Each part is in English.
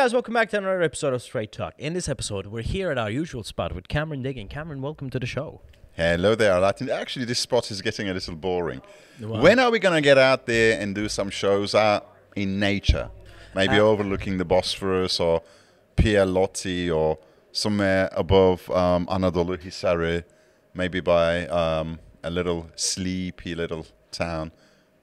guys, welcome back to another episode of Straight Talk. In this episode, we're here at our usual spot with Cameron Deggin. Cameron, welcome to the show. Hello there, Latin. Actually, this spot is getting a little boring. Wow. When are we going to get out there and do some shows out in nature? Maybe Uh, overlooking the Bosphorus or Pierre Loti or somewhere above um, Anadolu Hisarı, maybe by um, a little sleepy little town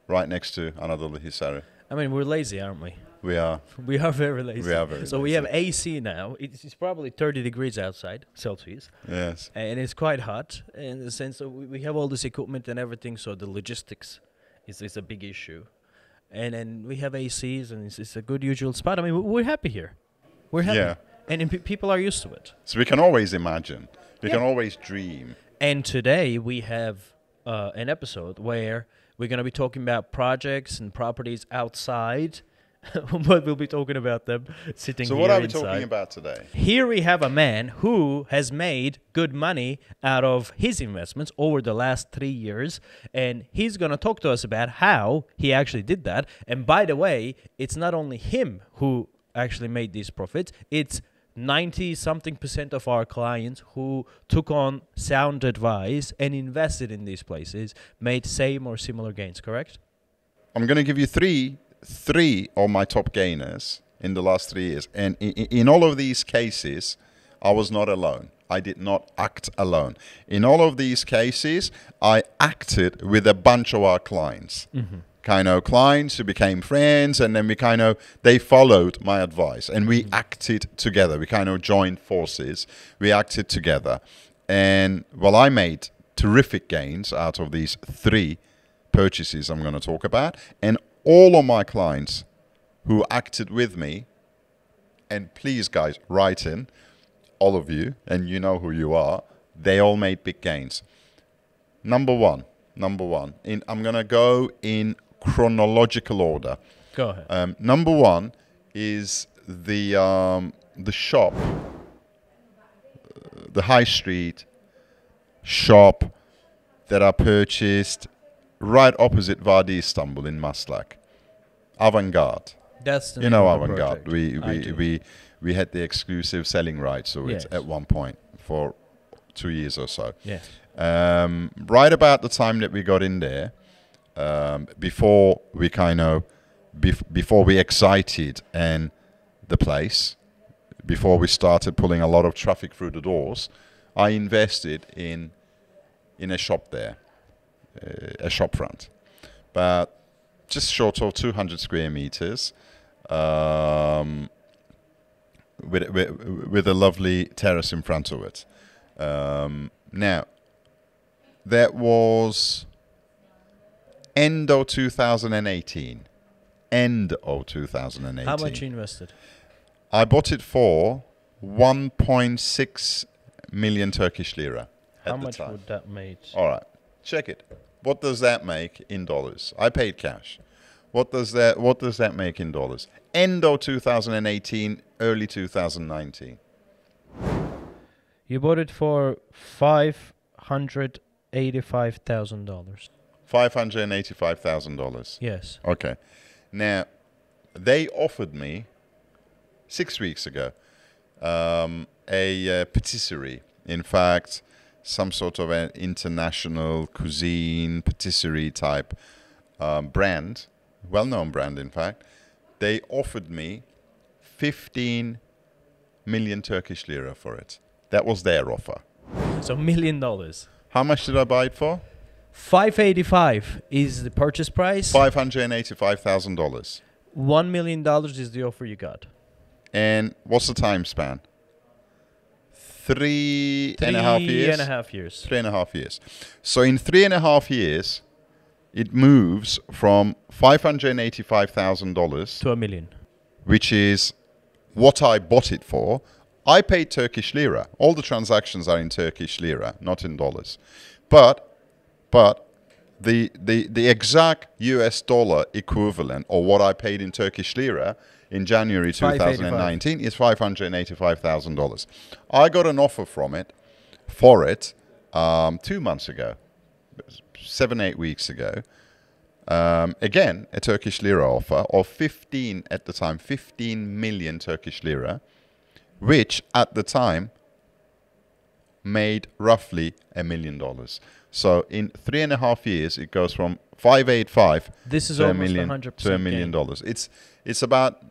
right next to Anadolu Hisarı. I mean, we're lazy, aren't we? We are. We are very lazy. We are very so we have AC now. It's, it's probably 30 degrees outside, Celsius, Yes. and it's quite hot in the sense that we, have all this equipment and everything, so the logistics is, is a big issue. And then we have ACs, and it's, it's a good usual spot. I mean, we- we're happy here. We're happy. Yeah. And, and people are used to it. So we can always imagine. We Yeah. can always dream. And today we have uh, an episode where we're going to be talking about projects and properties outside, but we'll be talking about them sitting here. So what are we inside. talking about today? Here we have a man who has made good money out of his investments over the last three years, and he's going to talk to us about how he actually did that. And by the way, it's not only him who actually made these profits, it's 90 something percent of our clients who took on sound advice and invested in these places made same or similar gains, correct? I'm going to give you three three of my top gainers in the last three years, and in, in all of these cases, I was not alone. I did not act alone. In all of these cases, I acted with a bunch of our clients. Mm-hmm. Kind of clients who became friends, and then we kind of they followed my advice, and we mm-hmm. acted together. We kind of joined forces. We acted together, and well, I made terrific gains out of these three purchases I'm going to talk about, and all of my clients who acted with me, and please, guys, write in, all of you, and you know who you are, they all made big gains. Number one, number one, in, I'm going to go in chronological order. Go ahead. Um, number one is the um, the shop, uh, the high street shop that I purchased right opposite Vadi Istanbul in Maslak. Avantgarde. That's the You know Avantgarde. We we, we we had the exclusive selling rights to it Yes. at one point for two years or so. yeah. Um, right about the time that we got in there, um, before we kind of, bef- before we excited and the place, before we started pulling a lot of traffic through the doors, I invested in, in a shop there, a shopfront, but just short of 200 square meters, um, with, with with a lovely terrace in front of it. Um, now, that was end of 2018. End of 2018. How much you invested? I bought it for 1.6 million Turkish lira at How much would that make? All right, check it. What does that make in dollars? I paid cash. What does that What does that make in dollars? End of 2018, early 2019. You bought it for five hundred eighty-five thousand dollars. Five hundred and eighty-five thousand dollars. Yes. Okay. Now, they offered me six weeks ago um, a uh, patisserie. In fact, some sort of an international cuisine patisserie type um, brand, well known brand, in fact. They offered me 15 million Turkish lira for it. That was their offer. So million dollars. How much did I buy it for? Five eighty-five is the purchase price. $585,000. One million dollars is the offer you got. And what's the time span? Three and a half Three years. and a half years. Three and a half years. So in three and a half years, it moves from five hundred and eighty-five thousand dollars, To a million. which is what I bought it for. I paid Turkish lira. All the transactions are in Turkish lira, not in dollars. But, but the the the exact US dollar equivalent, or what I paid in Turkish lira in January 2019, is five hundred and eighty-five thousand dollars. I got an offer from it for it um, two months ago, seven eight weeks ago, um, again, a Turkish lira offer of 15 at the time, 15 million Turkish lira, which at the time made roughly a million dollars. So in three and a half years, it goes from 585 This is to a million 100% to a million gain. dollars. It's it's about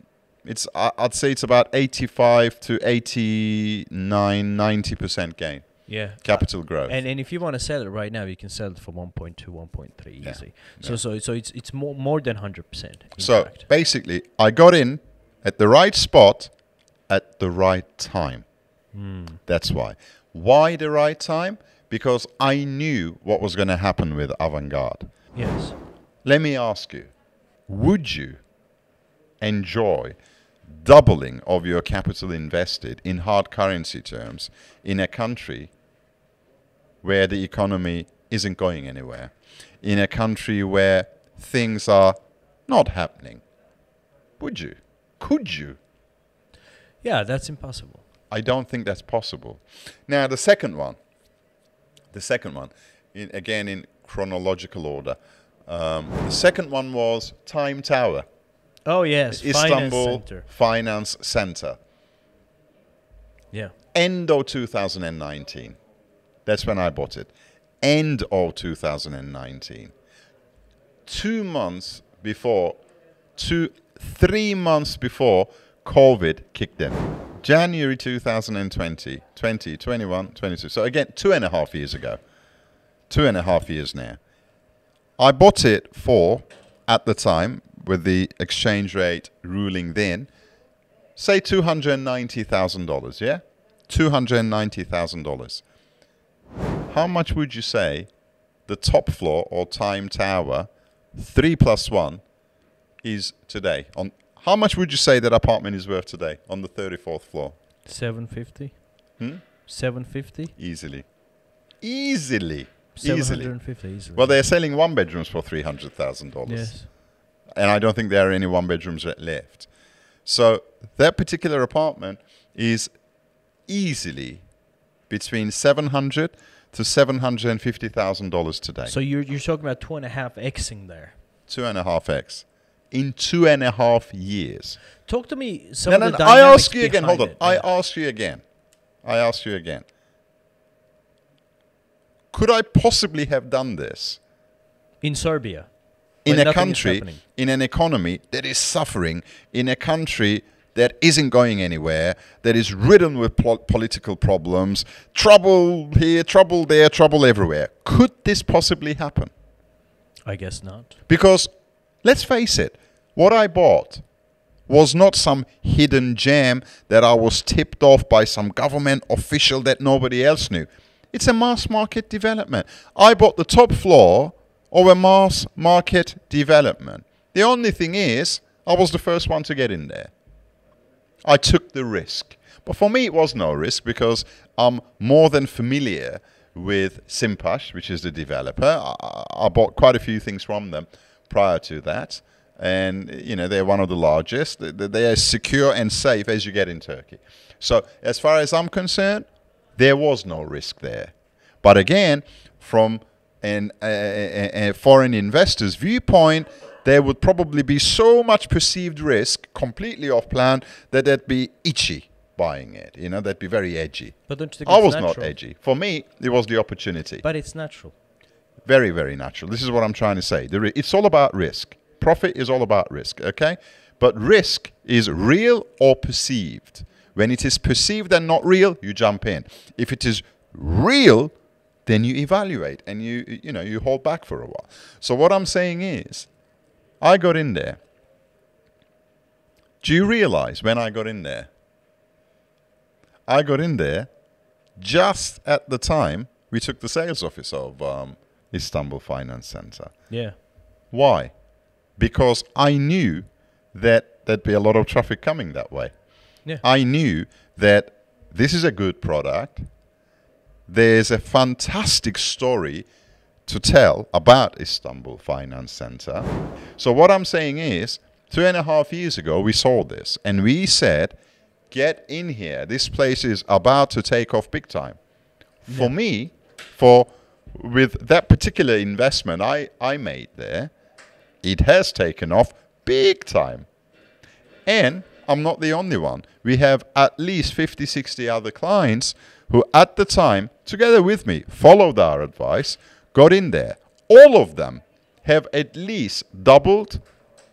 it's I'd say it's about 85 to 89 90 percent gain Yeah. capital growth. And and if you want to sell it right now, you can sell it for 1.2, 1.3 Yeah. easy. So so so it's it's more more than 100%. in so fact. basically, I got in at the right spot at the right time. Hmm. That's why. Why the right time? Because I knew what was going to happen with Avantgarde. yes. Let me ask you, would you enjoy doubling of your capital invested in hard currency terms in a country where the economy isn't going anywhere, in a country where things are not happening? Would you? Could you? Yeah, that's impossible. I don't think that's possible. Now, the second one, the second one, in, again in chronological order, um, the second one was Time Tower. Oh yes, finance Istanbul center. Finance Center. Yeah. End of 2019. That's when I bought it. End of 2019. Two months before, two, three months before COVID kicked in. January 2020, 20, 21, 22. So again, two and a half years ago. Two and a half years now. I bought it for, at the time, with the exchange rate ruling then, say $290,000, yeah? $290,000. How much would you say the top floor or time tower, 3 plus 1, is today? On How much would you say that apartment is worth today on the 34th floor? 750. Hmm? 750. Easily. Easily. Easily. 750 easily. Well, they're selling one bedrooms for $300,000. yes. And I don't think there are any one bedrooms left. So that particular apartment is easily between seven hundred to seven hundred and fifty thousand dollars today. So you're you're talking about two and a half xing there. two and a half x in two and a half years. Talk to me some No, no, no, I ask you again. Hold on. behind I it. ask you again. I ask you again. Could I possibly have done this in Serbia. In when a country, in an economy that is suffering, in a country that isn't going anywhere, that is ridden with pol- political problems, trouble here, trouble there, trouble everywhere. Could this possibly happen? I guess not. Because let's face it, what I bought was not some hidden gem that I was tipped off by some government official that nobody else knew. It's a mass market development. I bought the top floor of a mass market development. The only thing is, I was the first one to get in there. I took the risk. But for me, it was no risk because I'm more than familiar with Sinpaş, which is the developer. I, I bought quite a few things from them prior to that. And, you know, they're one of the largest. They- They are secure and safe as you get in Turkey. So, as far as I'm concerned, there was no risk there. But again, from an, a, a, a foreign investor's viewpoint, there would probably be so much perceived risk, completely off plan, that they'd be itchy buying it. You know, they'd be very edgy. But don't you think I was natural? not edgy. For me, it was the opportunity. But it's natural. Very, very natural. This is what I'm trying to say. It's all about risk. Profit is all about risk, okay? But risk is real or perceived. When it is perceived and not real, you jump in. If it is real, then you evaluate and you you know you hold back for a while. So what I'm saying is, I got in there. Do you realize when I got in there? I got in there just at the time we took the sales office of um, Istanbul Finance Center. Yeah. Why? Because I knew that there'd be a lot of traffic coming that way. Yeah. I knew that this is a good product. There's a fantastic story to tell about Istanbul Finance Center. So, what I'm saying is, two and a half years ago, we saw this and we said, get in here. This place is about to take off big time. For me, for with that particular investment I, I made there, it has taken off big time. And I'm not the only one. We have at least 50, 60 other clients who, at the time, together with me, followed our advice, got in there. All of them have at least doubled,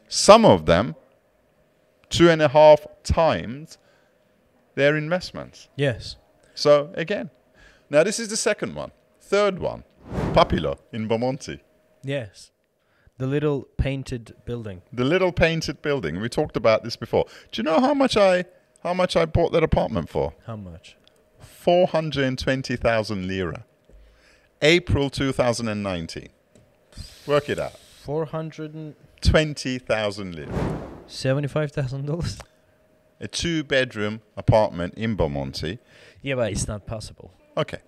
some of them two and a half times their investments. Yes. So, again, now this is the second one. Third one, Papilo in Bomonti. Yes. The little painted building. The little painted building. We talked about this before. Do you know how much I how much I bought that apartment for? How much? 420,000 lira. April 2019. Work it out. 420,000 lira. seventy-five thousand dollars. A two bedroom apartment in Bomonti. Yeah, but it's not possible. Okay.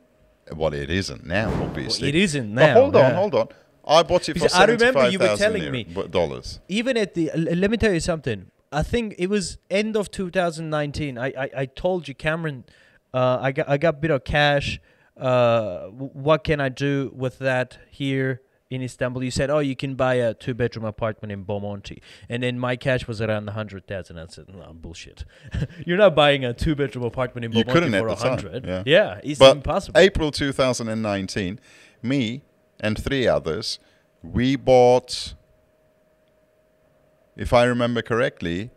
Well, it isn't now, obviously. it isn't But now, hold on, yeah. hold on. I bought it for Because I remember you were 75,000 telling lira- me- dollars. Even at the, l- let me tell you something. I think it was end of 2019. I, I, I told you, Cameron, uh, I got I got a bit of cash. Uh, what can I do with that here in Istanbul? You said, oh, you can buy a two bedroom apartment in Bomonti, and then my cash was around a hundred thousand. I said, no, bullshit. You're not buying a two bedroom apartment in You Bomonti for a hundred. yeah. it's But impossible. April 2019, me and three others, we bought, if I remember correctly,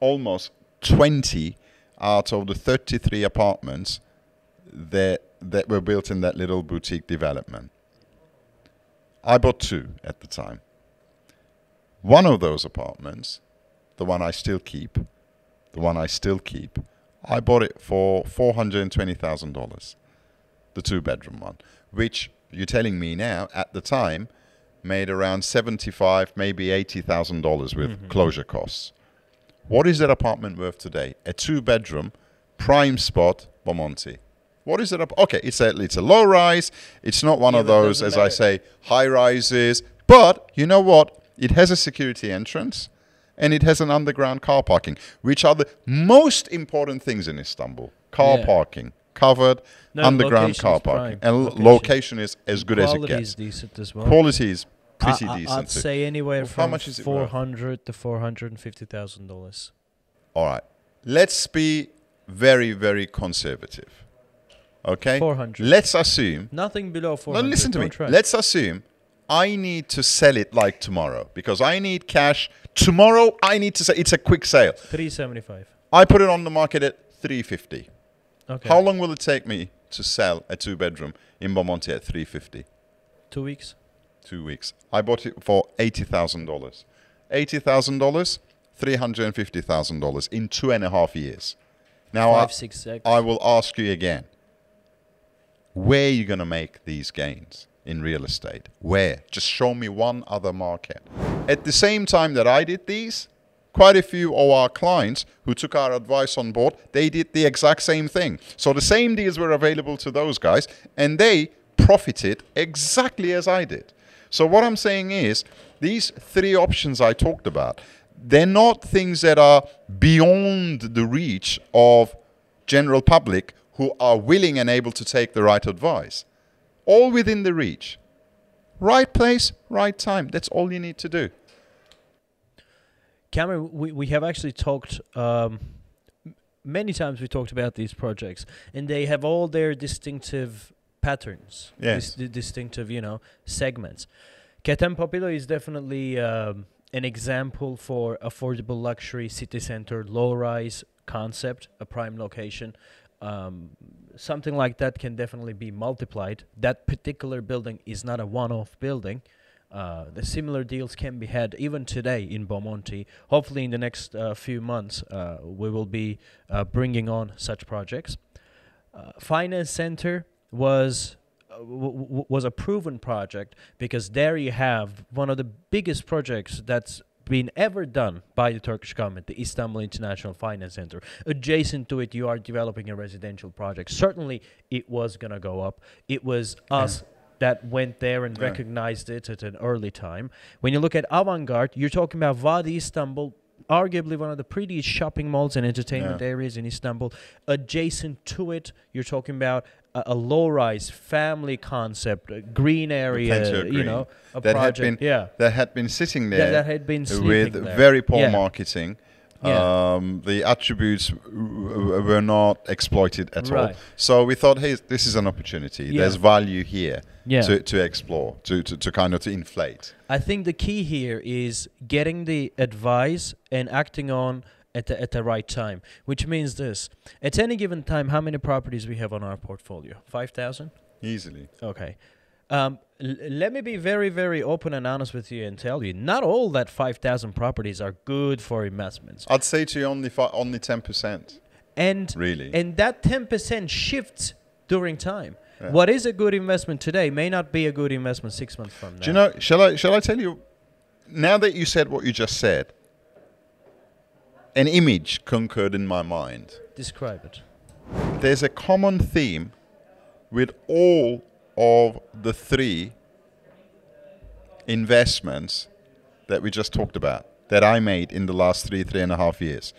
almost 20 out of the 33 apartments that that were built in that little boutique development. I bought two at the time. One of those apartments, the one I still keep, the one I still keep, I bought it for four hundred and twenty thousand dollars, the two bedroom one, which you're telling me now at the time made around seventy five, maybe eighty thousand dollars with mm-hmm. closure costs. What is that apartment worth today? A two bedroom, prime spot, Bomonti. What is it up? Okay, it's a it's a low rise. It's not one Yeah, of those, as I say, high rises. But you know what? It has a security entrance, and it has an underground car parking, which are the most important things in Istanbul. Car Yeah. parking, covered, No, underground car parking, prime. and Location. location. is as good as it Quality gets. is decent as well. Quality is pretty I, I- decent. I'd too. say anywhere Well, how from much is it four worth? to four hundred and fifty thousand dollars. All right. Let's be very, very conservative. Okay? 400. Let's assume. Nothing below four No, listen to me. Let's assume I need to sell it like tomorrow because I need cash. Tomorrow, I need to say it's a quick sale. three seventy-five. I put it on the market at 350. Okay. How long will it take me to sell a two bedroom in Bomonti at 350? Two weeks. Two weeks. I bought it for $80,000. $80,000, $350,000 in two and a half years. Now, I, Five, six, six. I will ask you again where are you going to make these gains in real estate? Where? Just show me one other market. At the same time that I did these, quite a few of our clients who took our advice on board, they did the exact same thing. So the same deals were available to those guys, and they profited exactly as I did. So what I'm saying is, these three options I talked about, they're not things that are beyond the reach of general public who are willing and able to take the right advice. All within the reach. Right place, right time. That's all you need to do. Cameron, we, we have actually talked um, many times. We talked about these projects, and they have all their distinctive patterns. Yes. di- distinctive, you know, segments. Ketem Popilo is definitely um, an example for affordable luxury city center, low rise concept, a prime location. Um, something like that can definitely be multiplied. That particular building is not a one-off building. Uh, the similar deals can be had even today in Bomonti. Hopefully, in the next uh, few months, uh, we will be uh, bringing on such projects. Uh, Finance Center was uh, was a proven project because there you have one of the biggest projects that's been ever done by the Turkish government, the Istanbul International Finance Center. Adjacent to it, you are developing a residential project. Certainly, it was gonna go up. It was us that went there and Yeah. recognized it at an early time. When you look at Avantgarde, you're talking about Vadi Istanbul, arguably one of the prettiest shopping malls and entertainment Yeah. areas in Istanbul. Adjacent to it, you're talking about a, a low-rise family concept, a green area, of you know, a that project. had been yeah, that had been sitting there that had been with there. very poor yeah. marketing. Yeah. Um, the attributes were not exploited at all. Right. So we thought, hey, this is an opportunity. Yeah. There's value here Yeah. to, to explore, to, to, to kind of to inflate. I think the key here is getting the advice and acting on at the, at the right time, which means this. At any given time, how many properties we have on our portfolio? 5,000? Easily. Okay. Um, l- let me be very, very open and honest with you and tell you, not all that 5,000 properties are good for investments. I'd say to you only fi- only 10%, And really. and that 10% shifts during time. Yeah. What is a good investment today may not be a good investment 6 months from now. Do you know, shall I, shall I tell you, now that you said what you just said, an image concurred in my mind. Describe it. there's a common theme with all of the three investments that we just talked about that I made in the last three, three and a half years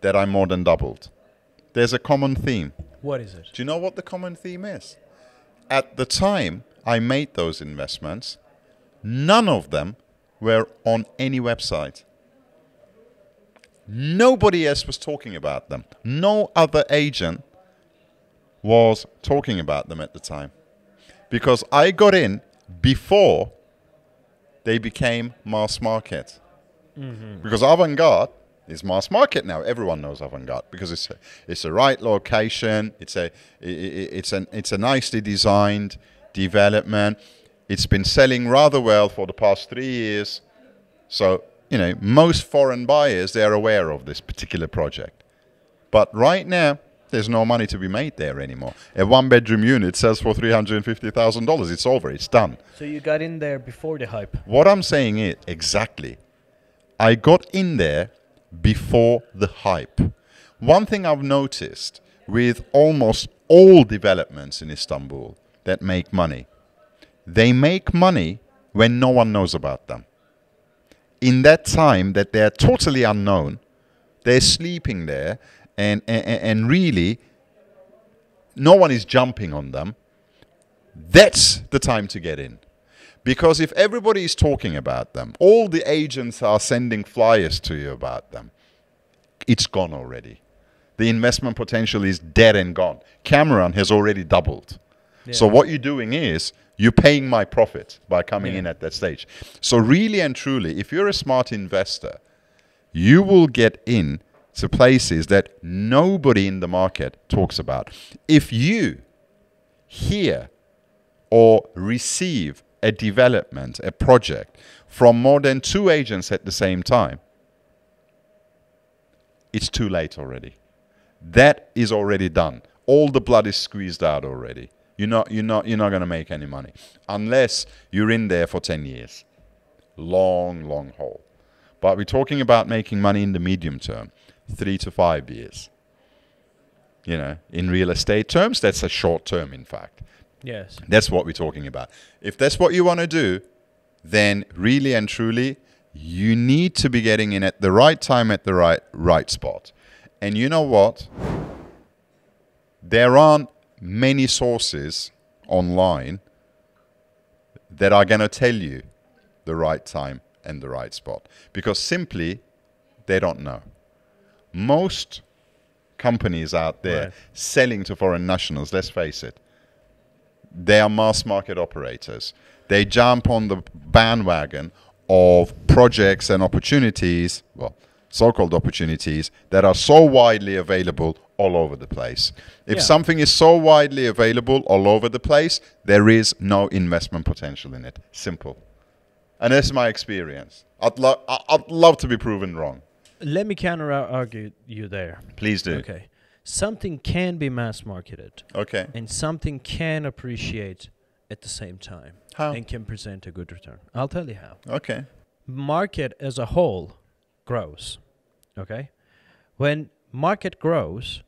that I more than doubled. There's a common theme. What is it? Do you know what the common theme is? At the time I made those investments, none of them were on any website. Nobody else was talking about them. No other agent was talking about them at the time. Because I got in before they became mass market. Mm-hmm. Because avant garde is mass market now. Everyone knows avant garde because it's a, it's the right location. It's a i- i- it's an it's a nicely designed development. It's been selling rather well for the past three years. So you know most foreign buyers they are aware of this particular project. But right now there's no money to be made there anymore. A one bedroom unit sells for three hundred and fifty thousand dollars. It's over. It's done. So you got in there before the hype. What I'm saying is exactly. I got in there before the hype. One thing I've noticed with almost all developments in Istanbul that make money, they make money when no one knows about them. In that time that they're totally unknown, they're sleeping there and, and, and really no one is jumping on them. That's the time to get in. Because if everybody is talking about them, all the agents are sending flyers to you about them, it's gone already. The investment potential is dead and gone. Cameron has already doubled. So what you're doing is you're paying my profit by coming Yeah. in at that stage. So really and truly, if you're a smart investor, you will get in to places that nobody in the market talks about. If you hear or receive a development, a project from more than two agents at the same time, it's too late already. That is already done. All the blood is squeezed out already. You're not, you're not, you're not going to make any money unless you're in there for 10 years. Long, long haul. But we're talking about making money in the medium term, three to five years. You know, in real estate terms, that's a short term, in fact. Yes. That's what we're talking about. If that's what you want to do, then really and truly, you need to be getting in at the right time at the right right spot. And you know what? There aren't many sources online that are going to tell you the right time and the right spot because simply they don't know. Most companies out there Right. selling to foreign nationals, let's face it, they are mass market operators. They jump on the bandwagon of projects and opportunities, well, so called opportunities, that are so widely available all over the place. If Yeah. something is so widely available all over the place, there is no investment potential in it. Simple. And that's my experience. I'd, lo- I'd love to be proven wrong. Let me counter argue you there. Please do. Okay. Something can be mass marketed Okay. and something can appreciate at the same time How? and can present a good return. I'll tell you how. Okay. Market as a whole grows. Okay? When market grows,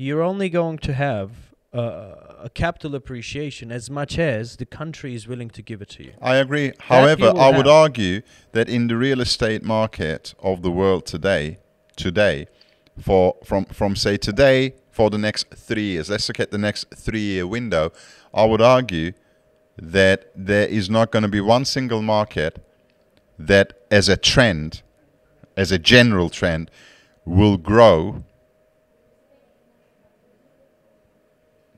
you're only going to have uh, a capital appreciation as much as the country is willing to give it to you. I agree. you However, I would have. argue that in the real estate market of the world today, today, for from from say today for the next three years. Let's look at the next three-year window. I would argue that there is not going to be one single market that, as a trend, as a general trend, will grow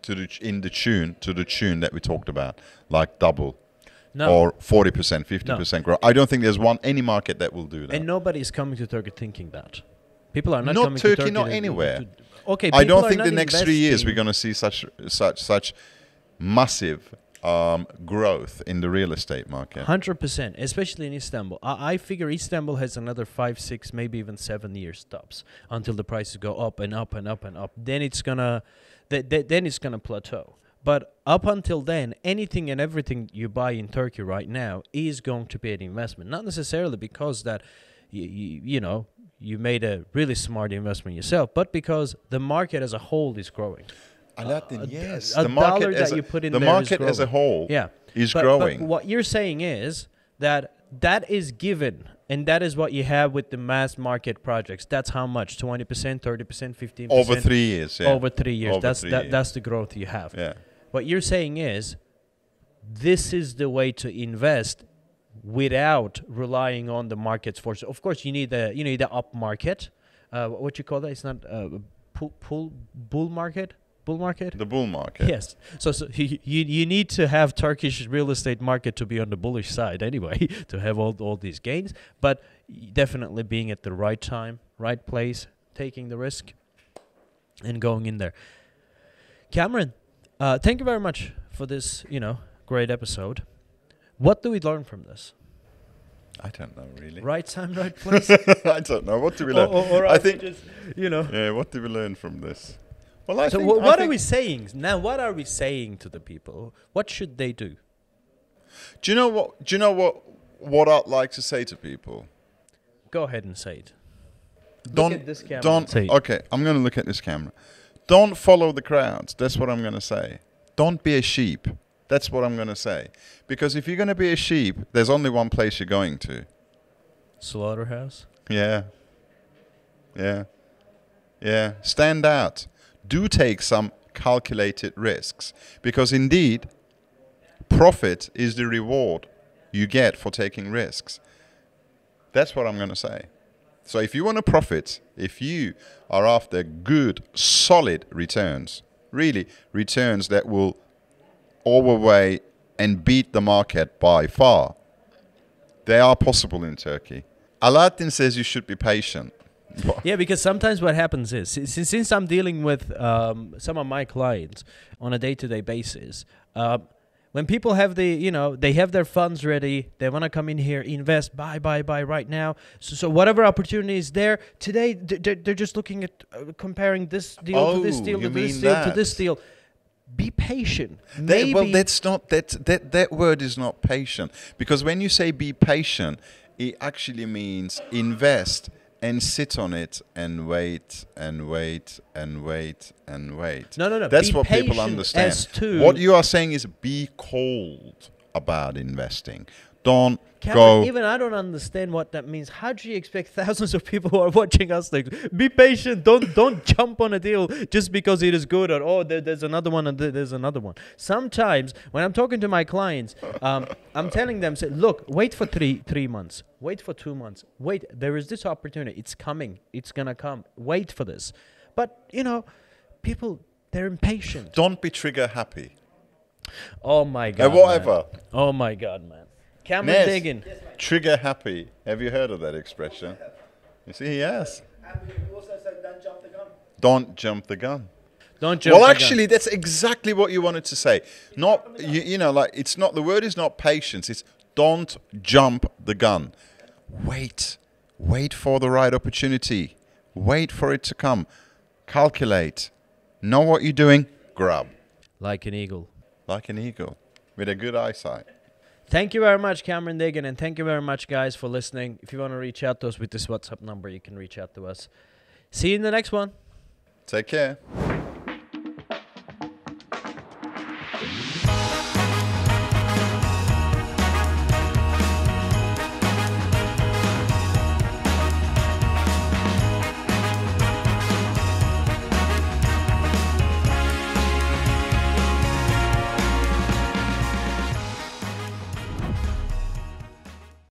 to the in the tune to the tune that we talked about, like double No. or forty percent, fifty percent growth. I don't think there's one any market that will do that. and nobody is coming to Turkey thinking that. People are not, Not coming Turkey, to Turkey. not anywhere. to- okay, I don't think the next three years we're going to see such such such massive um, growth in the real estate market. Hundred percent, especially in Istanbul. I, I figure Istanbul has another five, six, maybe even seven years tops until the prices go up and up and up and up. Then it's gonna, th- th- then it's gonna plateau. But up until then, anything and everything you buy in Turkey right now is going to be an investment. Not necessarily because that, you, you, you know, you made a really smart investment yourself, but because the market as a whole is growing. Aladdin, a- yes, a the market dollar as that a, you put in the market as a whole Yeah. is But- growing. But what you're saying is that that is given, and that is what you have with the mass market projects. That's how much? Twenty percent, thirty percent, fifteen percent over three years. Yeah. Over three years. Over that's three that, years. that's the growth you have. yeah. What you're saying is, this is the way to invest without relying on the market's force. Of course, you need the you need the up market. Uh, what you call that? It's not uh, pull bull market. Bull market. The bull market. Yes. So, so you, you need to have Turkish real estate market to be on the bullish side anyway to have all all these gains. But definitely being at the right time, right place, taking the risk, and going in there. Cameron, uh, thank you very much for this. You know, great episode. What do we learn from this? I don't know really. Right time, right place. I don't know. What do we learn? or, or I think. just, you know. Yeah. What do we learn from this? Well, I So think. wh- I what are we saying now? What are we saying to the people? What should they do? Do you know what? Do you know what? What I'd like to say to people? Go ahead and say it. Don't. at this camera Don't. say. Okay, I'm going to look at this camera. Don't follow the crowds. That's what I'm going to say. Don't be a sheep. That's what I'm going to say. Because if you're going to be a sheep, there's only one place you're going to. Slaughterhouse. Yeah. Yeah. Yeah. Stand out. Do take some calculated risks. Because indeed, profit is the reward you get for taking risks. That's what I'm going to say. So if you want to profit, if you are after good, solid returns, really returns that will overweigh and beat the market by far, they are possible in Turkey. Aladdin says you should be patient. Yeah, because sometimes what happens is since, since I'm dealing with um, some of my clients on a day-to-day basis, um, when people have the you know they have their funds ready, they want to come in here, invest, buy, buy, buy right now. So, so whatever opportunity is there today, they're, they're just looking at uh, comparing this deal to this Oh, deal to this deal to this deal. Be patient. That- well, that's not that, that that word is not patient because when you say be patient, it actually means invest and sit on it and wait and wait and wait and wait. No, no, no. That's Be what people understand. what you are saying is be cold about investing. Don't Cameron, go. even I don't understand what that means. How do you expect thousands of people who are watching us like be patient? Don't don't jump on a deal just because it is good or oh there, there's another one and there- there's another one. Sometimes when I'm talking to my clients, um, I'm telling them say look wait for three three months, wait for two months, wait there is this opportunity. It's coming. It's gonna come. Wait for this. But you know, people they're impatient. Don't be trigger happy. Oh my god. Whatever. man. Oh my god, man. Cameron Nez, Deggin. Trigger happy. Have you heard of that expression? You see, yes. Don't jump the gun. Don't jump. the gun. Well, actually, that's exactly what you wanted to say. Not you, you know, like it's not the word is not patience. It's don't jump the gun. Wait, wait for the right opportunity. Wait for it to come. Calculate. Know what you're doing. Grab like an eagle. like an eagle with a good eyesight. Thank you very much, Cameron Deggin, and thank you very much, guys, for listening. If you want to reach out to us with this WhatsApp number, you can reach out to us. See you in the next one. Take care.